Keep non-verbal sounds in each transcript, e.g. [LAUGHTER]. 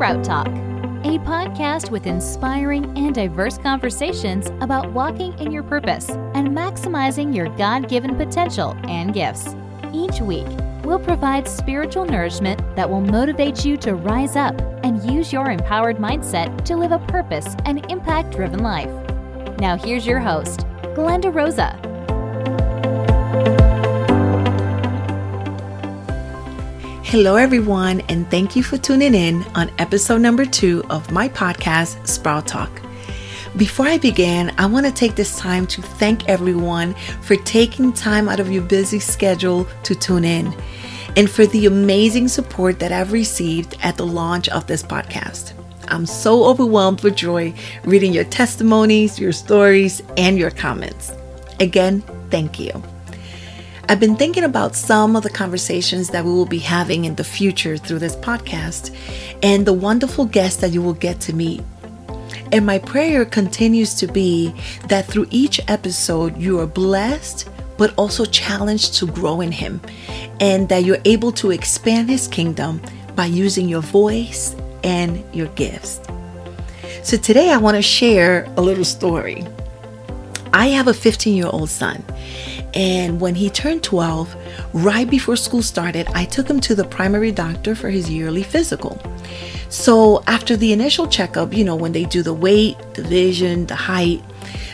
Sprout Talk, a podcast with inspiring and diverse conversations about walking in your purpose and maximizing your God given potential and gifts. Each week, we'll provide spiritual nourishment that will motivate you to rise up and use your empowered mindset to live a purpose and impact driven life. Now, here's your host, Glenda Rosa. Hello, everyone, and thank you for tuning in on episode number two of my podcast, Sprout Talk. Before I begin, I want to take this time to thank everyone for taking time out of your busy schedule to tune in and for the amazing support that I've received at the launch of this podcast. I'm so overwhelmed with joy reading your testimonies, your stories, and your comments. Again, thank you. I've been thinking about some of the conversations that we will be having in the future through this podcast and the wonderful guests that you will get to meet. And my prayer continues to be that through each episode, you are blessed, but also challenged to grow in Him, and that you're able to expand His kingdom by using your voice and your gifts. So today, I want to share a little story. I have a 15 year old son, and when he turned 12, right before school started, I took him to the primary doctor for his yearly physical. So, after the initial checkup, you know, when they do the weight, the vision, the height,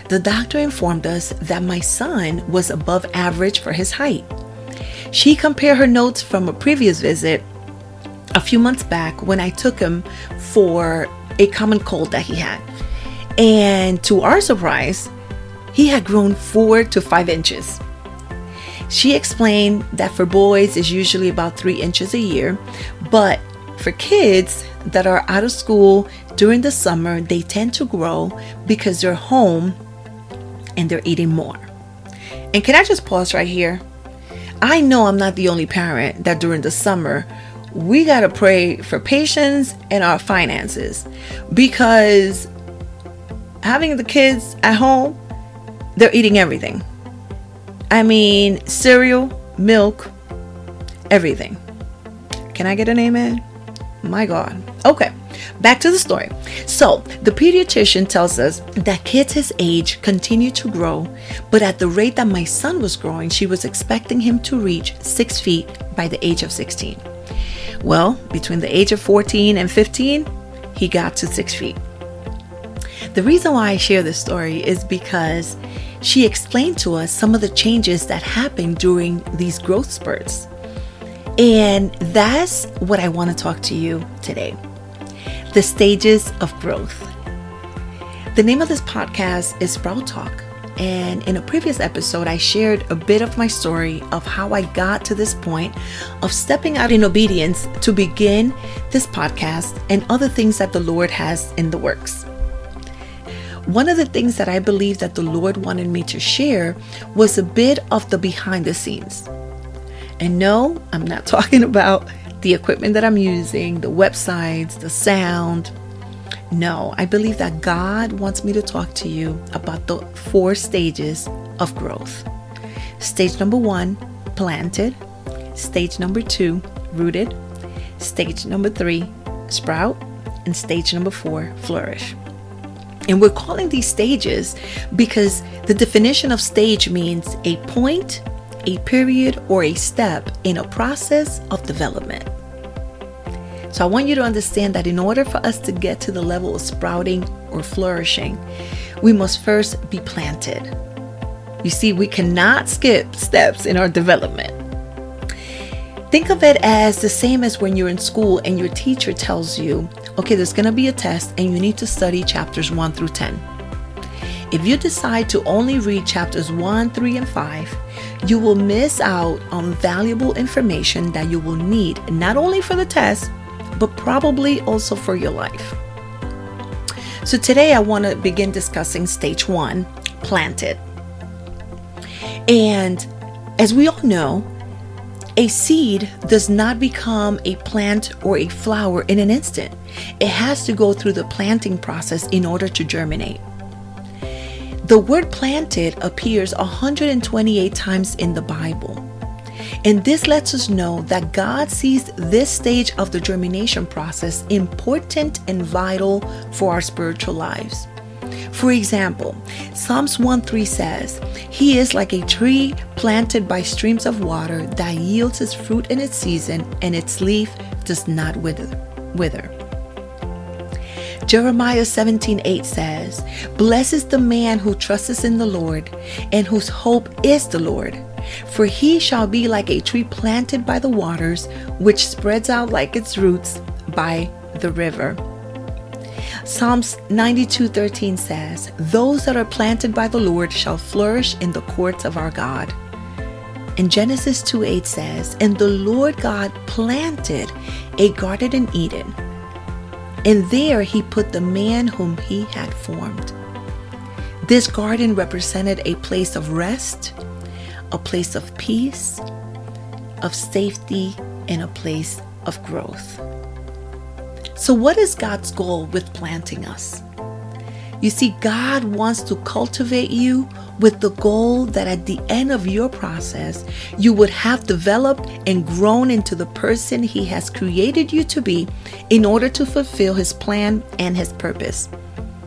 the doctor informed us that my son was above average for his height. She compared her notes from a previous visit a few months back when I took him for a common cold that he had. And to our surprise, he had grown four to five inches. She explained that for boys is usually about three inches a year, but for kids that are out of school during the summer, they tend to grow because they're home and they're eating more. And can I just pause right here? I know I'm not the only parent that during the summer we got to pray for patience and our finances because having the kids at home, they're eating everything. I mean, cereal, milk, everything. Can I get an amen? My God. Okay, back to the story. So, the pediatrician tells us that kids his age continue to grow, but at the rate that my son was growing, she was expecting him to reach six feet by the age of 16. Well, between the age of 14 and 15, he got to six feet. The reason why I share this story is because she explained to us some of the changes that happen during these growth spurts. And that's what I want to talk to you today the stages of growth. The name of this podcast is Sprout Talk. And in a previous episode, I shared a bit of my story of how I got to this point of stepping out in obedience to begin this podcast and other things that the Lord has in the works. One of the things that I believe that the Lord wanted me to share was a bit of the behind the scenes. And no, I'm not [LAUGHS] talking about the equipment that I'm using, the websites, the sound. No, I believe that God wants me to talk to you about the four stages of growth. Stage number one, planted. Stage number two, rooted. Stage number three, sprout. And stage number four, flourish. And we're calling these stages because the definition of stage means a point, a period, or a step in a process of development. So I want you to understand that in order for us to get to the level of sprouting or flourishing, we must first be planted. You see, we cannot skip steps in our development. Think of it as the same as when you're in school and your teacher tells you, okay, there's going to be a test and you need to study chapters 1 through 10. If you decide to only read chapters 1, 3, and 5, you will miss out on valuable information that you will need not only for the test, but probably also for your life. So today I want to begin discussing stage 1 planted. And as we all know, a seed does not become a plant or a flower in an instant. It has to go through the planting process in order to germinate. The word planted appears 128 times in the Bible. And this lets us know that God sees this stage of the germination process important and vital for our spiritual lives. For example, Psalms 1 3 says, He is like a tree planted by streams of water that yields its fruit in its season, and its leaf does not wither. wither. Jeremiah 17 8 says, Blessed is the man who trusts in the Lord, and whose hope is the Lord. For he shall be like a tree planted by the waters, which spreads out like its roots by the river. Psalms 92:13 says, "Those that are planted by the Lord shall flourish in the courts of our God." And Genesis 2:8 says, "And the Lord God planted a garden in Eden, and there he put the man whom he had formed." This garden represented a place of rest, a place of peace, of safety, and a place of growth. So, what is God's goal with planting us? You see, God wants to cultivate you with the goal that at the end of your process, you would have developed and grown into the person He has created you to be in order to fulfill His plan and His purpose.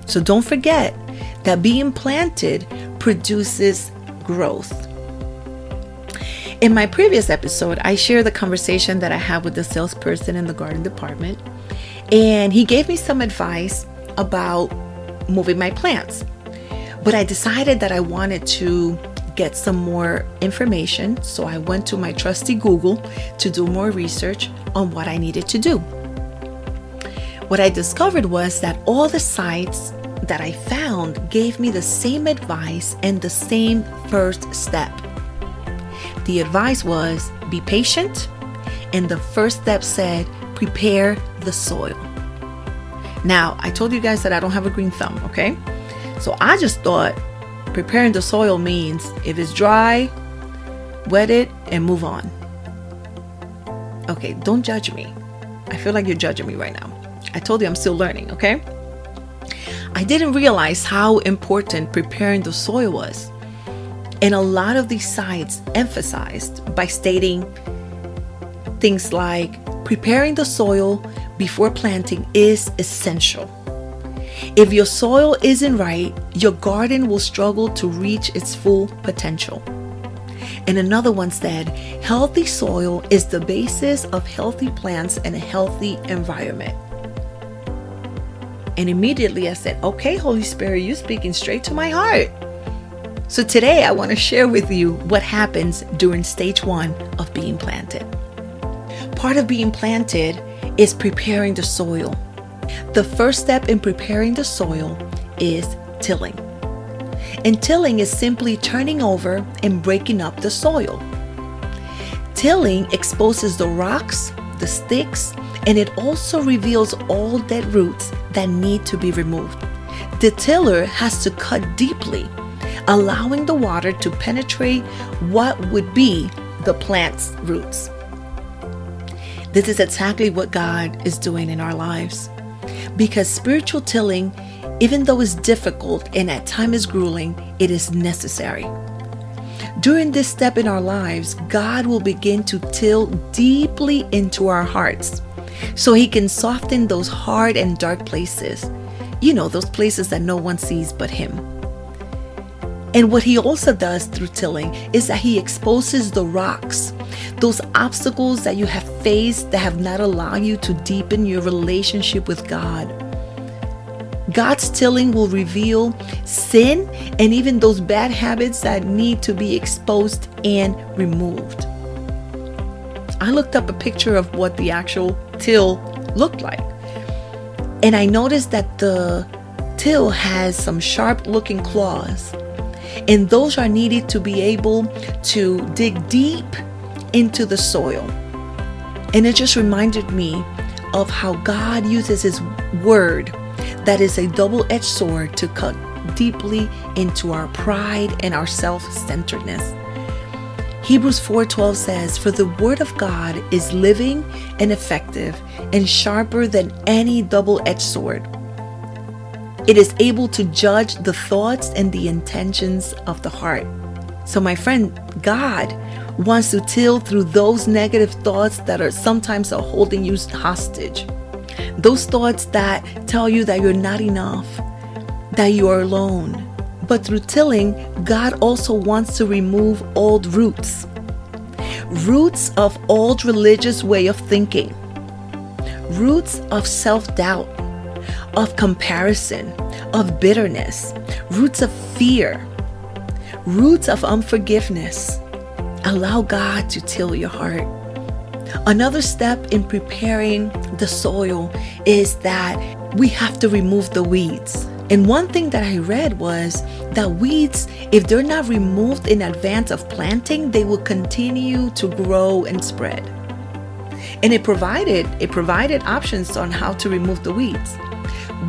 So don't forget that being planted produces growth. In my previous episode, I shared the conversation that I had with the salesperson in the garden department and he gave me some advice about moving my plants. But I decided that I wanted to get some more information, so I went to my trusty Google to do more research on what I needed to do. What I discovered was that all the sites that I found gave me the same advice and the same first step. The advice was be patient, and the first step said prepare the soil. Now, I told you guys that I don't have a green thumb, okay? So I just thought preparing the soil means if it's dry, wet it and move on. Okay, don't judge me. I feel like you're judging me right now. I told you I'm still learning, okay? I didn't realize how important preparing the soil was. And a lot of these sites emphasized by stating things like Preparing the soil before planting is essential. If your soil isn't right, your garden will struggle to reach its full potential. And another one said, healthy soil is the basis of healthy plants and a healthy environment. And immediately I said, okay, Holy Spirit, you're speaking straight to my heart. So today I want to share with you what happens during stage one of being planted. Part of being planted is preparing the soil. The first step in preparing the soil is tilling. And tilling is simply turning over and breaking up the soil. Tilling exposes the rocks, the sticks, and it also reveals all dead roots that need to be removed. The tiller has to cut deeply, allowing the water to penetrate what would be the plant's roots. This is exactly what God is doing in our lives. Because spiritual tilling, even though it's difficult and at times is grueling, it is necessary. During this step in our lives, God will begin to till deeply into our hearts so He can soften those hard and dark places. You know, those places that no one sees but Him. And what He also does through tilling is that He exposes the rocks those obstacles that you have faced that have not allowed you to deepen your relationship with God. God's tilling will reveal sin and even those bad habits that need to be exposed and removed. I looked up a picture of what the actual till looked like. And I noticed that the till has some sharp looking claws. And those are needed to be able to dig deep into the soil. And it just reminded me of how God uses His word that is a double edged sword to cut deeply into our pride and our self centeredness. Hebrews 4:12 says, "For the word of God is living and effective and sharper than any double-edged sword. It is able to judge the thoughts and the intentions of the heart." So, my friend, God wants to till through those negative thoughts that are sometimes are holding you hostage. Those thoughts that tell you that you're not enough, that you are alone. But through tilling, God also wants to remove old roots. Roots of old religious way of thinking. Roots of self-doubt, of comparison, of bitterness, roots of fear, roots of unforgiveness. Allow God to till your heart. Another step in preparing the soil is that we have to remove the weeds. And one thing that I read was that weeds, if they're not removed in advance of planting, they will continue to grow and spread. And it provided it provided options on how to remove the weeds.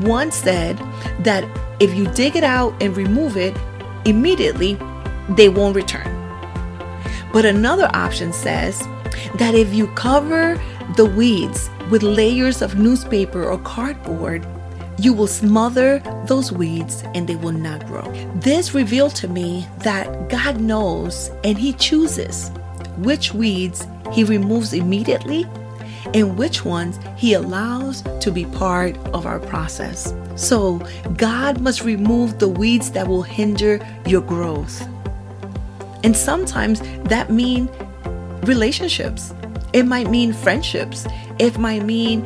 One said that if you dig it out and remove it immediately, they won't return. But another option says that if you cover the weeds with layers of newspaper or cardboard, you will smother those weeds and they will not grow. This revealed to me that God knows and He chooses which weeds He removes immediately and which ones He allows to be part of our process. So, God must remove the weeds that will hinder your growth. And sometimes that mean relationships. It might mean friendships. It might mean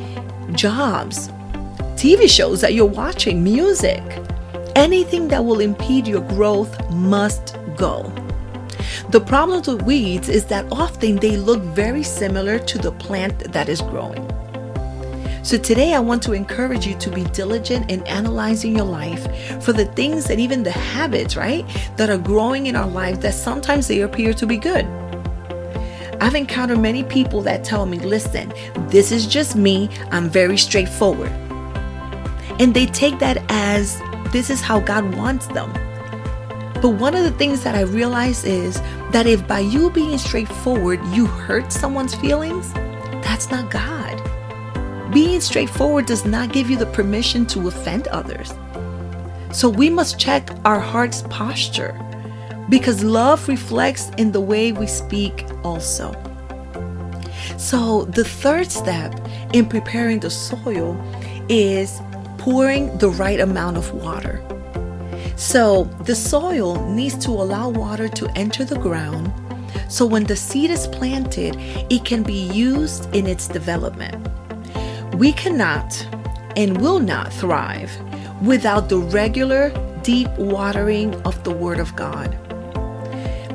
jobs, TV shows that you're watching, music. Anything that will impede your growth must go. The problem with weeds is that often they look very similar to the plant that is growing. So today I want to encourage you to be diligent in analyzing your life for the things and even the habits, right, that are growing in our lives that sometimes they appear to be good. I've encountered many people that tell me, listen, this is just me, I'm very straightforward. And they take that as this is how God wants them. But one of the things that I realize is that if by you being straightforward you hurt someone's feelings, that's not God. Being straightforward does not give you the permission to offend others. So we must check our heart's posture because love reflects in the way we speak also. So, the third step in preparing the soil is pouring the right amount of water. So, the soil needs to allow water to enter the ground so when the seed is planted, it can be used in its development. We cannot and will not thrive without the regular, deep watering of the Word of God.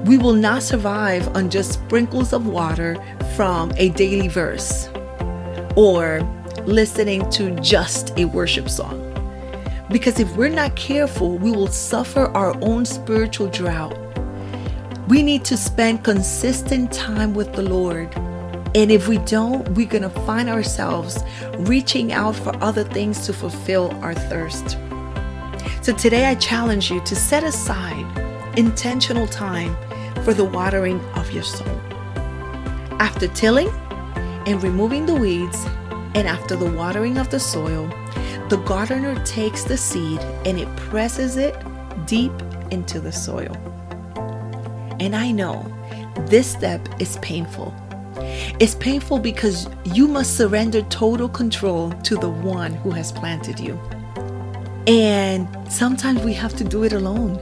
We will not survive on just sprinkles of water from a daily verse or listening to just a worship song. Because if we're not careful, we will suffer our own spiritual drought. We need to spend consistent time with the Lord. And if we don't, we're going to find ourselves reaching out for other things to fulfill our thirst. So today I challenge you to set aside intentional time for the watering of your soul. After tilling and removing the weeds, and after the watering of the soil, the gardener takes the seed and it presses it deep into the soil. And I know this step is painful. It's painful because you must surrender total control to the one who has planted you. And sometimes we have to do it alone.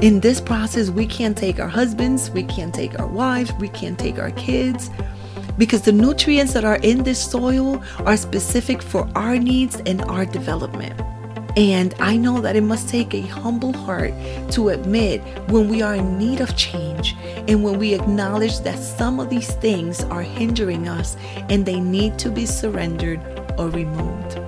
In this process, we can't take our husbands, we can't take our wives, we can't take our kids, because the nutrients that are in this soil are specific for our needs and our development. And I know that it must take a humble heart to admit when we are in need of change and when we acknowledge that some of these things are hindering us and they need to be surrendered or removed.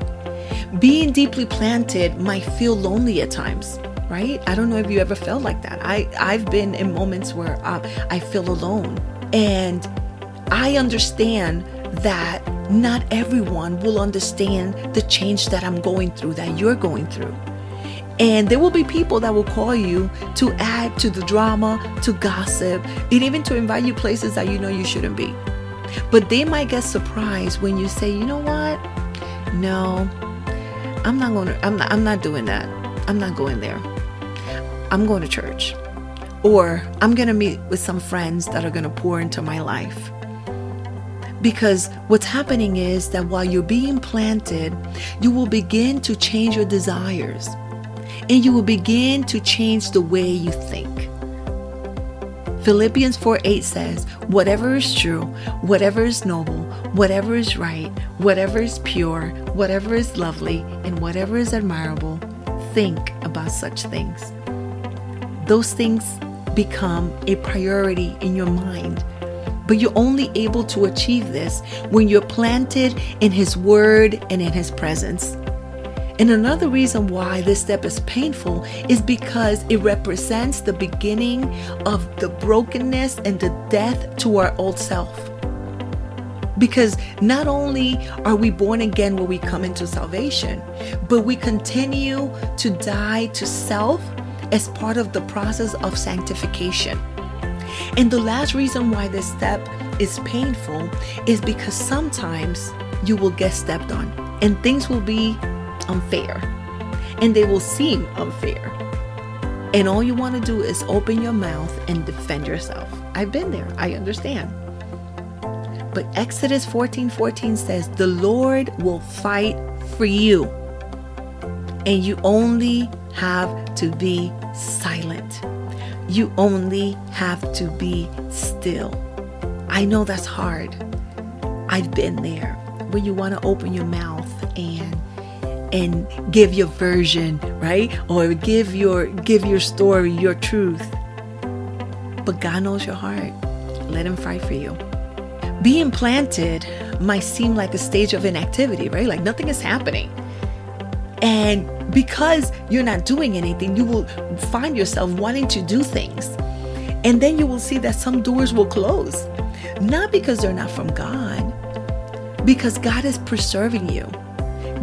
Being deeply planted might feel lonely at times, right? I don't know if you ever felt like that. I, I've been in moments where uh, I feel alone. And I understand that not everyone will understand the change that I'm going through, that you're going through. And there will be people that will call you to add to the drama, to gossip, and even to invite you places that you know you shouldn't be. But they might get surprised when you say, you know what? No, I'm not going to, I'm not, I'm not doing that. I'm not going there. I'm going to church. Or I'm going to meet with some friends that are going to pour into my life. Because what's happening is that while you're being planted, you will begin to change your desires and you will begin to change the way you think. Philippians 4 8 says, Whatever is true, whatever is noble, whatever is right, whatever is pure, whatever is lovely, and whatever is admirable, think about such things. Those things become a priority in your mind. But you're only able to achieve this when you're planted in His Word and in His presence. And another reason why this step is painful is because it represents the beginning of the brokenness and the death to our old self. Because not only are we born again when we come into salvation, but we continue to die to self as part of the process of sanctification. And the last reason why this step is painful is because sometimes you will get stepped on and things will be unfair and they will seem unfair. And all you want to do is open your mouth and defend yourself. I've been there, I understand. But Exodus 14 14 says, The Lord will fight for you, and you only have to be silent. You only have to be still. I know that's hard. I've been there where you want to open your mouth and and give your version, right? Or give your give your story, your truth. But God knows your heart. Let him fight for you. Being planted might seem like a stage of inactivity, right? Like nothing is happening. And because you're not doing anything, you will find yourself wanting to do things. And then you will see that some doors will close. Not because they're not from God, because God is preserving you.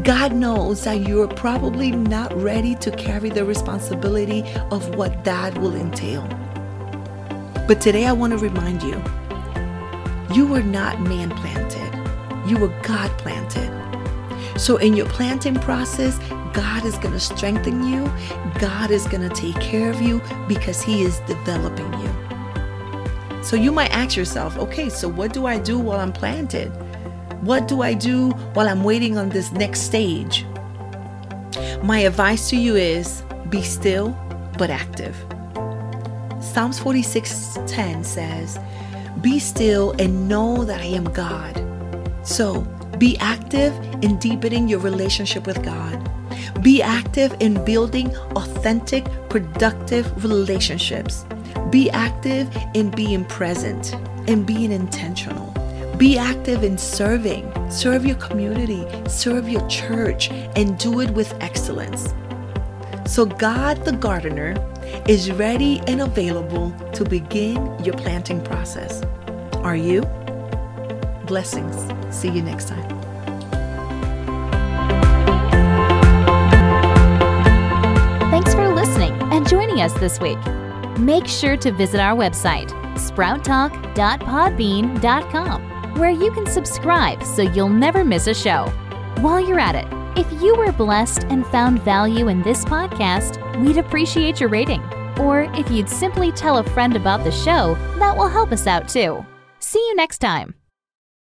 God knows that you're probably not ready to carry the responsibility of what that will entail. But today I want to remind you you were not man planted, you were God planted. So, in your planting process, God is going to strengthen you, God is going to take care of you because He is developing you. So, you might ask yourself, okay, so what do I do while I'm planted? What do I do while I'm waiting on this next stage? My advice to you is be still but active. Psalms 46:10 says, "Be still and know that I am God." So, be active in deepening your relationship with God. Be active in building authentic, productive relationships. Be active in being present and being intentional. Be active in serving. Serve your community, serve your church, and do it with excellence. So, God the gardener is ready and available to begin your planting process. Are you? Blessings. See you next time. Thanks for listening and joining us this week. Make sure to visit our website, sprouttalk.podbean.com where you can subscribe so you'll never miss a show. While you're at it, if you were blessed and found value in this podcast, we'd appreciate your rating. Or if you'd simply tell a friend about the show, that will help us out too. See you next time.